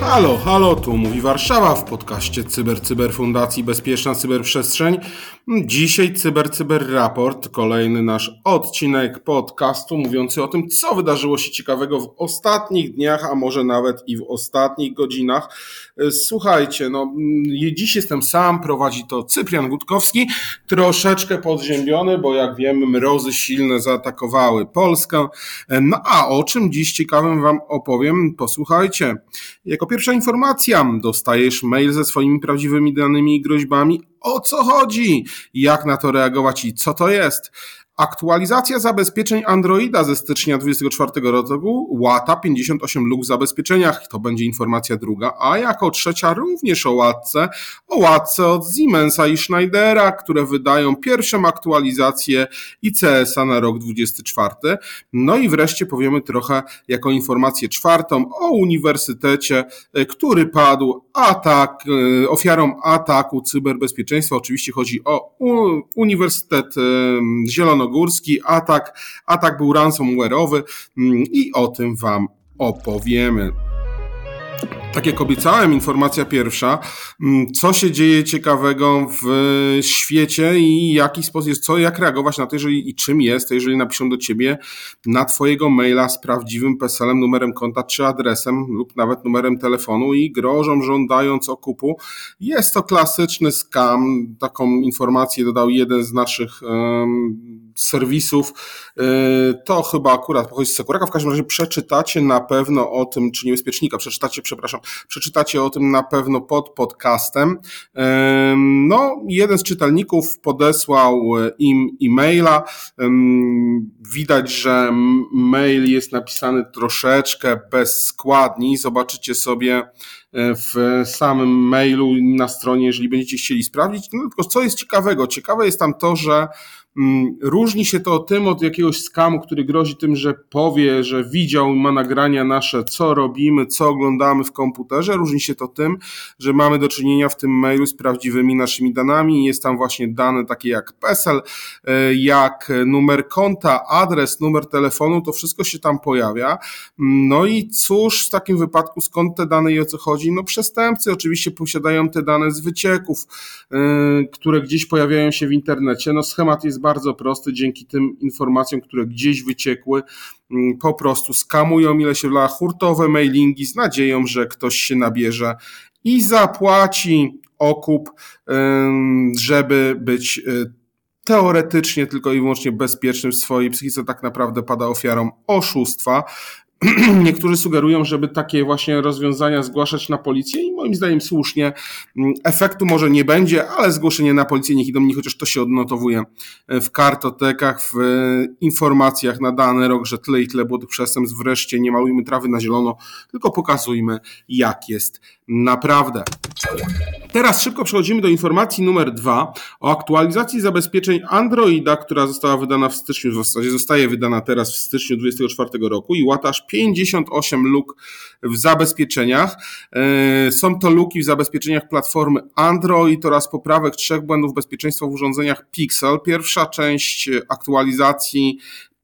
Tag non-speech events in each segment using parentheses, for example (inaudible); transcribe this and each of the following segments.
Halo, halo, tu mówi Warszawa w podcaście Cyber Cyber Fundacji Bezpieczna Cyberprzestrzeń. Dzisiaj Cyber Cyber Raport, kolejny nasz odcinek podcastu mówiący o tym, co wydarzyło się ciekawego w ostatnich dniach, a może nawet i w ostatnich godzinach. Słuchajcie, no dziś jestem sam, prowadzi to Cyprian Gutkowski, troszeczkę podziębiony, bo jak wiemy mrozy silne zaatakowały Polskę. No a o czym dziś ciekawym wam opowiem, posłuchajcie. Jako pierwsza informacja, dostajesz mail ze swoimi prawdziwymi danymi i groźbami. O co chodzi? Jak na to reagować i co to jest? Aktualizacja zabezpieczeń Androida ze stycznia 2024 roku łata 58 luk w zabezpieczeniach. To będzie informacja druga. A jako trzecia również o łatce, o łatce od Siemensa i Schneidera, które wydają pierwszą aktualizację ICS-a na rok 2024. No i wreszcie powiemy trochę jako informację czwartą o uniwersytecie, e, który padł atak, e, ofiarą ataku cyberbezpieczeństwa. Oczywiście chodzi o Uniwersytet e, Zielono Zielonogórski, atak, atak był ransomware'owy mm, i o tym Wam opowiemy. Tak jak obiecałem, informacja pierwsza. Mm, co się dzieje ciekawego w świecie i jaki sposób jest, co, jak reagować na to, jeżeli i czym jest, jeżeli napiszą do ciebie na twojego maila z prawdziwym PESEL-em, numerem konta czy adresem lub nawet numerem telefonu i grożą żądając okupu. Jest to klasyczny scam. Taką informację dodał jeden z naszych serwisów. Y, to chyba akurat pochodzi z Sekuraka. W każdym razie przeczytacie na pewno o tym, czy niebezpiecznika, przeczytacie, przepraszam, przeczytacie o tym na pewno pod podcastem. Y, no, jeden z czytelników podesłał im e-maila. Y, widać, że mail jest napisany troszeczkę bezskładni. Zobaczycie sobie w samym mailu na stronie, jeżeli będziecie chcieli sprawdzić. No tylko co jest ciekawego? Ciekawe jest tam to, że różni się to tym od jakiegoś skamu, który grozi tym, że powie, że widział, ma nagrania nasze, co robimy, co oglądamy w komputerze. Różni się to tym, że mamy do czynienia w tym mailu z prawdziwymi naszymi danami. Jest tam właśnie dane takie jak PESEL, e, jak numer konta, adres, numer telefonu, to wszystko się tam pojawia. No i cóż w takim wypadku, skąd te dane i o co chodzi? No przestępcy oczywiście posiadają te dane z wycieków, e, które gdzieś pojawiają się w internecie. No schemat jest bardzo prosty, dzięki tym informacjom, które gdzieś wyciekły, mm, po prostu skamują ile się wla hurtowe mailingi z nadzieją, że ktoś się nabierze i zapłaci okup, żeby być y, teoretycznie tylko i wyłącznie bezpiecznym w swojej psychice, tak naprawdę pada ofiarą oszustwa. (clears throat) Niektórzy sugerują, żeby takie właśnie rozwiązania zgłaszać na policję i moim zdaniem słusznie. Mm, efektu może nie będzie, ale zgłoszenie na policję niech idą mnie, chociaż to się odnotowuje w kartotekach, w informacjach na dany rok, że tyle i tyle było tych przestępstw. Wreszcie nie malujmy trawy na zielono, tylko pokazujmy jak jest naprawdę. Teraz szybko przechodzimy do informacji numer dwa o aktualizacji zabezpieczeń Androida, która została wydana w styczniu, w zasadzie zostaje wydana teraz w styczniu 2024 roku i łata 58 luk w zabezpieczeniach. E, są to luki w zabezpieczeniach platformy Android oraz poprawek trzech błędów bezpieczeństwa w urządzeniach Pixel. Pierwsza część aktualizacji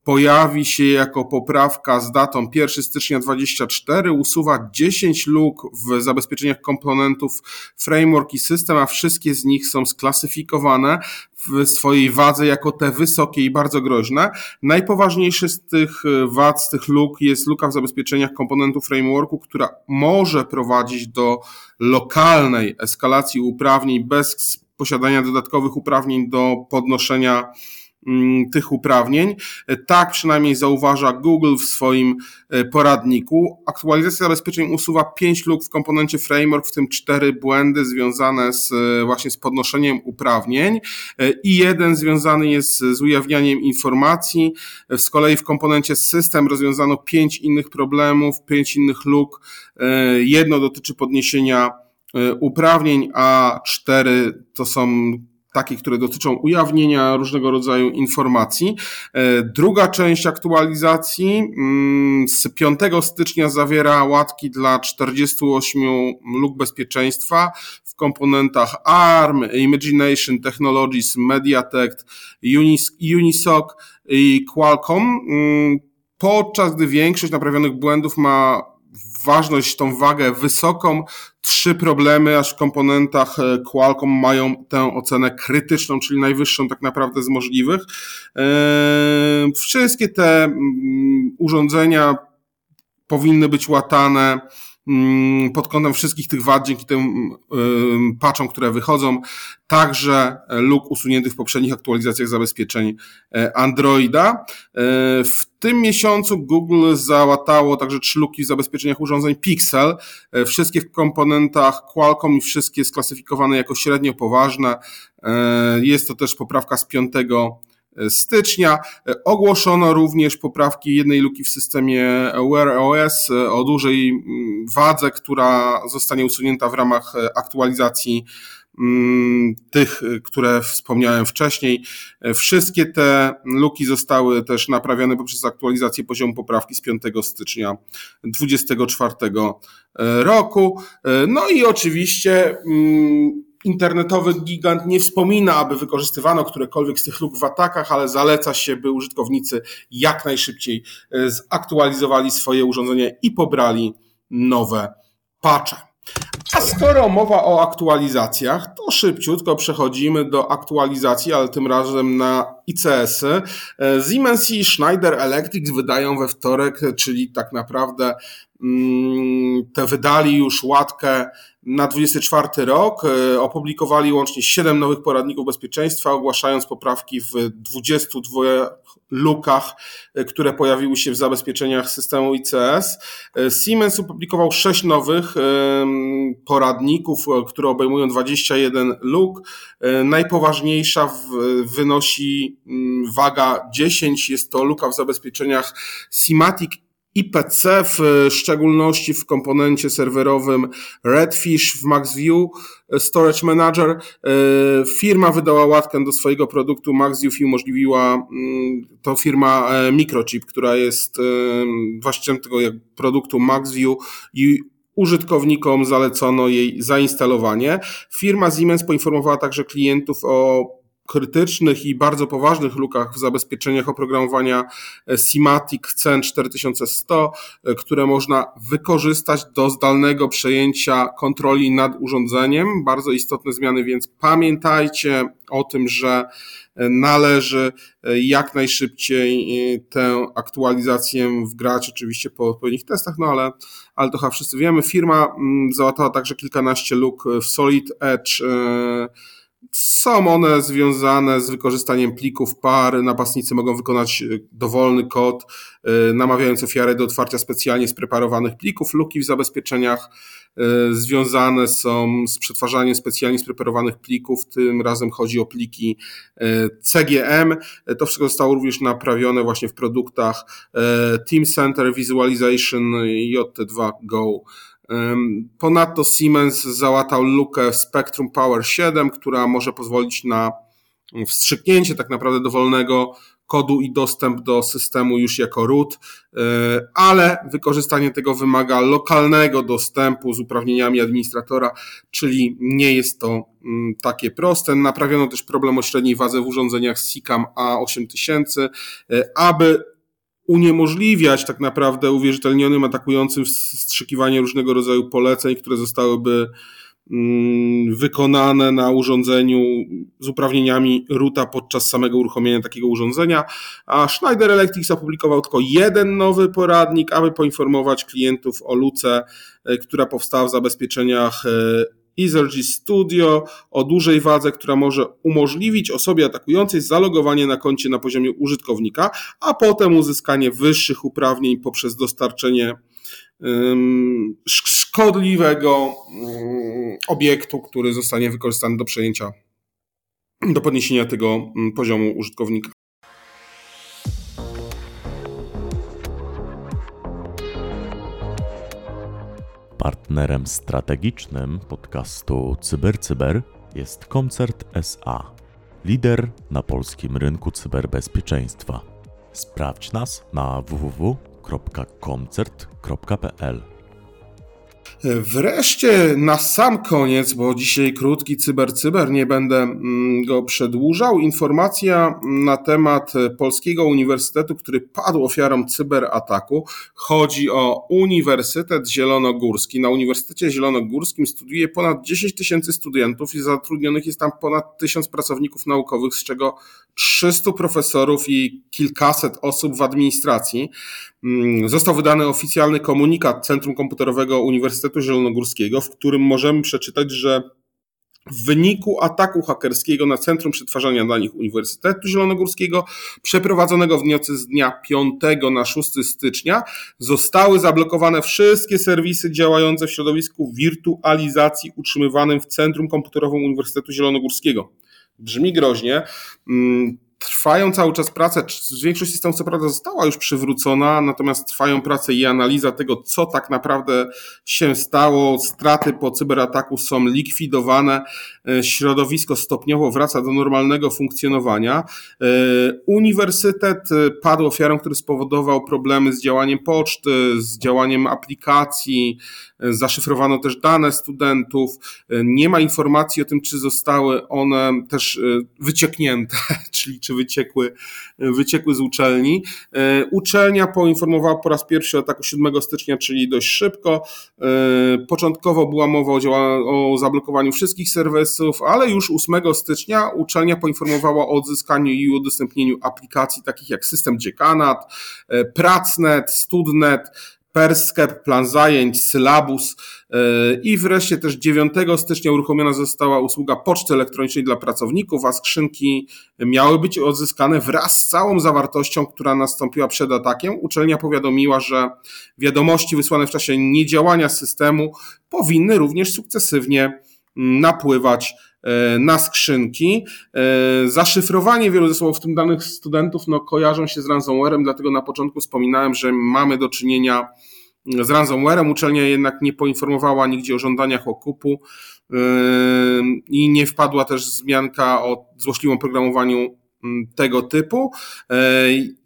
pojawi się jako poprawka z datą 1 stycznia 2024, usuwa 10 luk w zabezpieczeniach komponentów framework i system, a wszystkie z nich są sklasyfikowane w swojej wadze jako te wysokie i bardzo groźne. Najpoważniejszy z tych wad, z tych luk jest luka w zabezpieczeniach komponentów frameworku, która może prowadzić do lokalnej eskalacji uprawnień bez posiadania dodatkowych uprawnień do podnoszenia tych uprawnień. Tak przynajmniej zauważa Google w swoim e, poradniku. Aktualizacja zabezpieczeń usuwa 5 luk w komponencie framework, w tym 4 błędy związane z, e, właśnie z podnoszeniem uprawnień e, i jeden związany jest z ujawnianiem informacji. Z kolei w komponencie system rozwiązano 5 innych problemów, 5 innych luk. Jedno dotyczy podniesienia uprawnień, a cztery to są takie, które dotyczą ujawnienia różnego rodzaju informacji. E, druga część aktualizacji mm, z 5 stycznia zawiera łatki dla 48 luk bezpieczeństwa w komponentach ARM, Imagination Technologies, Mediatek, Unisoc i Qualcomm, mm, podczas gdy większość naprawionych błędów ma ważność, tą wagę wysoką. Trzy problemy, aż w komponentach e, Qualcomm mają tę ocenę krytyczną, czyli najwyższą tak naprawdę z możliwych. E, wszystkie te mm, urządzenia powinny być łatane pod kątem wszystkich tych wad dzięki tym patchom, które wychodzą, także luk usunięty w poprzednich aktualizacjach zabezpieczeń e, Androida. E, w tym miesiącu Google załatało także trzy luki w zabezpieczeniach urządzeń Pixel, e, wszystkie w komponentach Qualcomm i wszystkie sklasyfikowane jako średnio poważne. Jest to też poprawka z 5 stycznia. Ogłoszono również poprawki jednej luki w systemie Wear OS o dużej mm, wadze, która zostanie usunięta w ramach aktualizacji mm, tych, które wspomniałem wcześniej. Wszystkie te luki zostały też naprawione poprzez aktualizację poziomu poprawki z 5 stycznia 2024 roku. No i oczywiście mm, internetowy gigant nie wspomina, aby wykorzystywano którekolwiek z tych luk w atakach, ale zaleca się, by użytkownicy jak najszybciej e, zaktualizowali swoje urządzenia i pobrali nowe patche. A skoro mowa o aktualizacjach, to szybciutko przechodzimy do aktualizacji, ale tym razem na ICS-y. E, Siemens i Schneider Electric wydają we wtorek, czyli tak naprawdę te wydali już łatkę na 24 rok. E, opublikowali łącznie 7 nowych poradników bezpieczeństwa, ogłaszając poprawki w 22 lukach, e, które pojawiły się w zabezpieczeniach systemu ICS. E, Siemens opublikował 6 nowych poradników, które obejmują 21 luk. Najpoważniejsza wynosi mm, waga 10, jest to luka w zabezpieczeniach Simatic IPC, w szczególności w komponencie serwerowym Redfish w MaxView Storage Manager. E, firma wydała łatkę do swojego produktu MaxView i umożliwiła mm, to firma e, Microchip, która jest e, właścicielem tego produktu MaxView i użytkownikom zalecono jej zainstalowanie. Firma Siemens poinformowała także klientów o krytycznych i bardzo poważnych lukach w zabezpieczeniach oprogramowania Simatic CN 4100, które można wykorzystać do zdalnego przejęcia kontroli nad urządzeniem. Bardzo istotne zmiany, więc pamiętajcie o tym, że należy jak najszybciej tę aktualizację wgrać, oczywiście po odpowiednich testach, no ale, ale to chyba wszyscy wiemy. Firma mm, załatała także kilkanaście luk w Solid Edge są one związane z wykorzystaniem plików par. Napastnicy mogą wykonać e, dowolny kod, e, namawiając ofiarę do otwarcia specjalnie spreparowanych plików. Luki w zabezpieczeniach e, związane są z przetwarzaniem specjalnie spreparowanych plików. Tym razem chodzi o pliki CGM. To wszystko zostało również naprawione właśnie w produktach Team Center Visualization JT2 Go. Ponadto Siemens załatał lukę Spectrum Power 7, która może pozwolić na wstrzyknięcie tak naprawdę dowolnego kodu i dostęp do systemu już jako root, e, ale wykorzystanie tego wymaga lokalnego dostępu z uprawnieniami administratora, czyli nie jest to mm, takie proste. Naprawiono też problem o średniej wadze w urządzeniach SICAM A8000, e, aby uniemożliwiać tak naprawdę uwierzytelnionym atakującym wstrzykiwanie różnego rodzaju poleceń, które zostałyby mm, wykonane na urządzeniu z uprawnieniami ruta podczas samego uruchomienia takiego urządzenia, a Schneider Electric opublikował tylko jeden nowy poradnik, aby poinformować klientów o luce, e, która powstała w zabezpieczeniach e, EaserG Studio o dużej wadze, która może umożliwić osobie atakującej zalogowanie na koncie na poziomie użytkownika, a potem uzyskanie wyższych uprawnień poprzez dostarczenie szkodliwego obiektu, który zostanie wykorzystany do przejęcia, do podniesienia tego poziomu użytkownika. Partnerem strategicznym podcastu CyberCyber jest Koncert SA lider na polskim rynku cyberbezpieczeństwa. Sprawdź nas na www.koncert.pl. Wreszcie na sam koniec, bo dzisiaj krótki cyber cyber, nie będę mm, go przedłużał, informacja na temat Polskiego Uniwersytetu, który padł ofiarą cyberataku. Chodzi o Uniwersytet Zielonogórski. Na Uniwersytecie Zielonogórskim studiuje ponad 10 tysięcy studentów i zatrudnionych jest tam ponad 1000 pracowników naukowych, z czego 300 profesorów i kilkaset osób w administracji. Mm, został wydany oficjalny komunikat Centrum Komputerowego Uniwersytetu Zielonogórskiego, w którym możemy przeczytać, że w wyniku ataku hakerskiego na Centrum Przetwarzania Danych Uniwersytetu Zielonogórskiego, przeprowadzonego w nocy z dnia 5 na 6 stycznia, zostały zablokowane wszystkie serwisy działające w środowisku wirtualizacji utrzymywanym w Centrum Komputerowym Uniwersytetu Zielonogórskiego. Brzmi groźnie. Trwają cały czas prace, większość systemów co prawda została już przywrócona, natomiast trwają prace i analiza tego, co tak naprawdę się stało. Straty po cyberataku są likwidowane, e, środowisko stopniowo wraca do normalnego funkcjonowania. E, uniwersytet e, padł ofiarą, który spowodował problemy z działaniem poczty, z działaniem aplikacji, zaszyfrowano też dane studentów, nie ma informacji o tym, czy zostały one też wycieknięte, (laughs) czyli czy wyciekły, wyciekły z uczelni. E, uczelnia poinformowała po raz pierwszy o ataku 7 stycznia, czyli dość szybko. E, początkowo była mowa o, działa- o zablokowaniu wszystkich serwisów, ale już 8 stycznia uczelnia poinformowała o odzyskaniu i udostępnieniu aplikacji takich jak system dziekanat, e, Pracnet, Studnet, Perskep, plan zajęć, sylabus e, i wreszcie też 9 stycznia uruchomiona została usługa poczty elektronicznej dla pracowników, a skrzynki miały być odzyskane wraz z całą zawartością, która nastąpiła przed atakiem. Uczelnia powiadomiła, że wiadomości wysłane w czasie niedziałania systemu powinny również sukcesywnie napływać na skrzynki. E, zaszyfrowanie wielu zasobów, w tym danych studentów, no, kojarzą się z ransomwarem, dlatego na początku wspominałem, że mamy do czynienia z ransomwarem. Uczelnia jednak nie poinformowała nigdzie o żądaniach okupu e, i nie wpadła też zmianka o złośliwym programowaniu tego typu.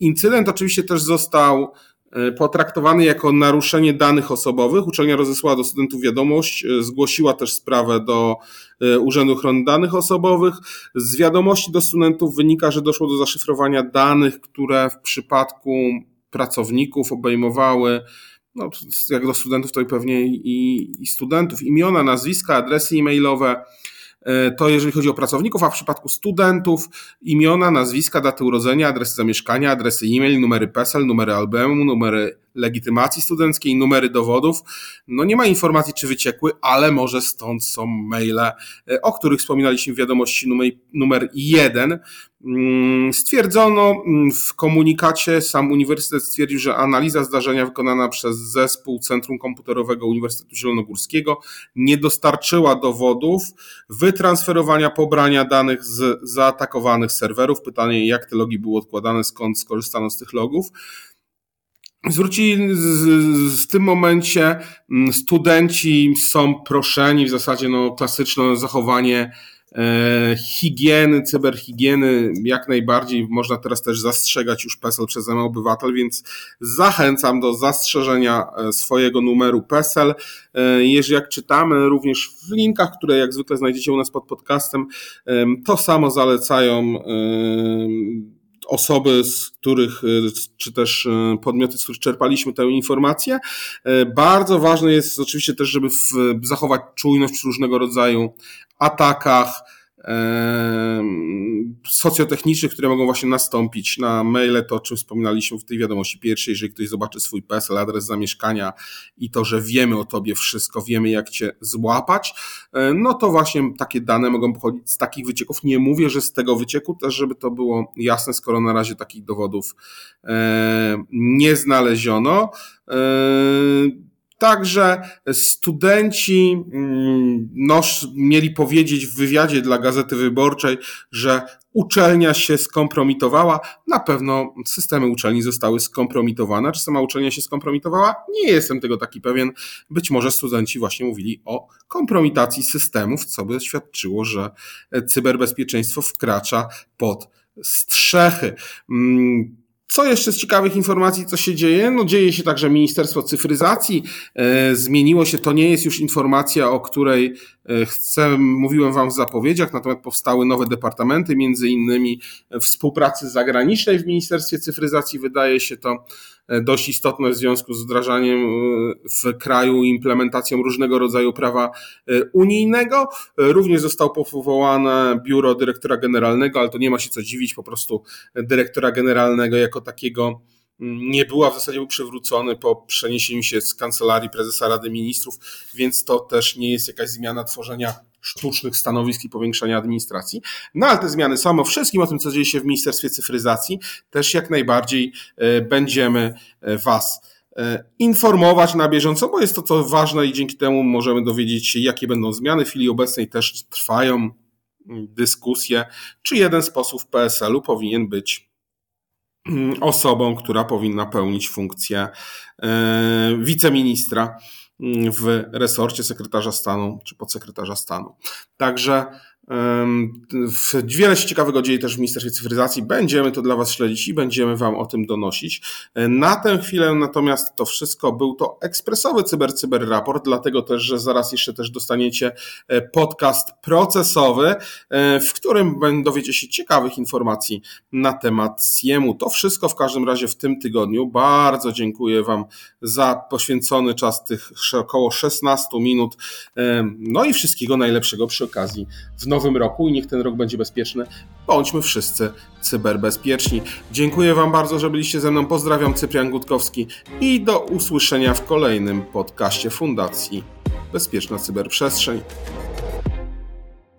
Incydent oczywiście też został E, potraktowany jako naruszenie danych osobowych. Uczelnia rozesłała do studentów wiadomość, e, zgłosiła też sprawę do e, Urzędu Ochrony Danych Osobowych. Z wiadomości do studentów wynika, że doszło do zaszyfrowania danych, które w przypadku pracowników obejmowały no, jak do studentów, to i pewnie i, i studentów, imiona, nazwiska, adresy e-mailowe, E, to jeżeli chodzi o pracowników, a w przypadku studentów imiona, nazwiska, daty urodzenia, adresy zamieszkania, adresy e-mail, numery PESEL, numery albumu, numery legitymacji studenckiej, numery dowodów. No nie ma informacji, czy wyciekły, ale może stąd są maile, e, o których wspominaliśmy w wiadomości numer, numer 1. Mm, stwierdzono mm, w komunikacie, sam uniwersytet stwierdził, że analiza zdarzenia wykonana przez zespół Centrum Komputerowego Uniwersytetu Zielonogórskiego nie dostarczyła dowodów wytransferowania pobrania danych z zaatakowanych serwerów. Pytanie, jak te logi były odkładane, skąd skorzystano z tych logów zwrócili w tym momencie mm, studenci są proszeni w zasadzie no, klasyczne zachowanie higieny, cyberhigieny, jak najbardziej można teraz też zastrzegać już PESEL przez obywatel, więc zachęcam do zastrzeżenia e, swojego numeru PESEL. E, jeżeli jak czytamy również w linkach, które jak zwykle znajdziecie u nas pod podcastem, to samo zalecają osoby, z których, e, czy też e, podmioty, z których czerpaliśmy tę informację. E, bardzo ważne jest oczywiście też, żeby zachować czujność przy różnego rodzaju atakach, socjotechnicznych, które mogą właśnie nastąpić na maile, to o czym wspominaliśmy w tej wiadomości pierwszej, jeżeli ktoś zobaczy swój PESEL, adres zamieszkania i to, że wiemy o tobie wszystko, wiemy jak cię złapać, e, no to właśnie takie dane mogą pochodzić z takich wycieków. Nie mówię, że z tego wycieku też, żeby to było jasne, skoro na razie takich dowodów e, nie znaleziono. Także studenci mm, no, mieli powiedzieć w wywiadzie dla Gazety Wyborczej, że uczelnia się skompromitowała. Na pewno systemy uczelni zostały skompromitowane. Czy sama uczelnia się skompromitowała? Nie jestem tego taki pewien. Być może studenci właśnie mówili o kompromitacji systemów, co by świadczyło, że cyberbezpieczeństwo wkracza pod strzechy. Co jeszcze z ciekawych informacji, co się dzieje? No dzieje się także Ministerstwo Cyfryzacji. E, zmieniło się, to nie jest już informacja, o której e, chcę, mówiłem Wam w zapowiedziach, natomiast powstały nowe departamenty, między innymi współpracy zagranicznej w Ministerstwie Cyfryzacji. Wydaje się to dość istotne w związku z wdrażaniem e, w kraju implementacją różnego rodzaju prawa e, unijnego. Również zostało powołane biuro dyrektora generalnego, ale to nie ma się co dziwić, po prostu dyrektora generalnego jako takiego nie była, w zasadzie był przywrócony po przeniesieniu się z kancelarii prezesa Rady Ministrów, więc to też nie jest jakaś zmiana tworzenia sztucznych stanowisk i powiększania administracji. No ale te zmiany są o wszystkim, o tym, co dzieje się w Ministerstwie Cyfryzacji, też jak najbardziej e, będziemy e, Was e, informować na bieżąco, bo jest to co ważne i dzięki temu możemy dowiedzieć się, jakie będą zmiany. W chwili obecnej też trwają mm, dyskusje, czy jeden z posłów PSL-u powinien być osobą, która powinna pełnić funkcję wiceministra w resorcie sekretarza stanu czy podsekretarza stanu. Także Wiele się ciekawego dzieje też w Ministerstwie Cyfryzacji. Będziemy to dla Was śledzić i będziemy Wam o tym donosić. Na tę chwilę natomiast to wszystko był to ekspresowy Cyber Cyber raport, dlatego też, że zaraz jeszcze też dostaniecie e, podcast procesowy, e, w którym dowiecie się ciekawych informacji na temat SIEM-u. To wszystko w każdym razie w tym tygodniu. Bardzo dziękuję Wam za poświęcony czas tych około 16 minut. No i wszystkiego najlepszego przy okazji w nowym roku i niech ten rok będzie bezpieczny. Bądźmy wszyscy cyberbezpieczni. Dziękuję Wam bardzo, że byliście ze mną. Pozdrawiam, Cyprian Gutkowski i do usłyszenia w kolejnym podcaście Fundacji Bezpieczna Cyberprzestrzeń.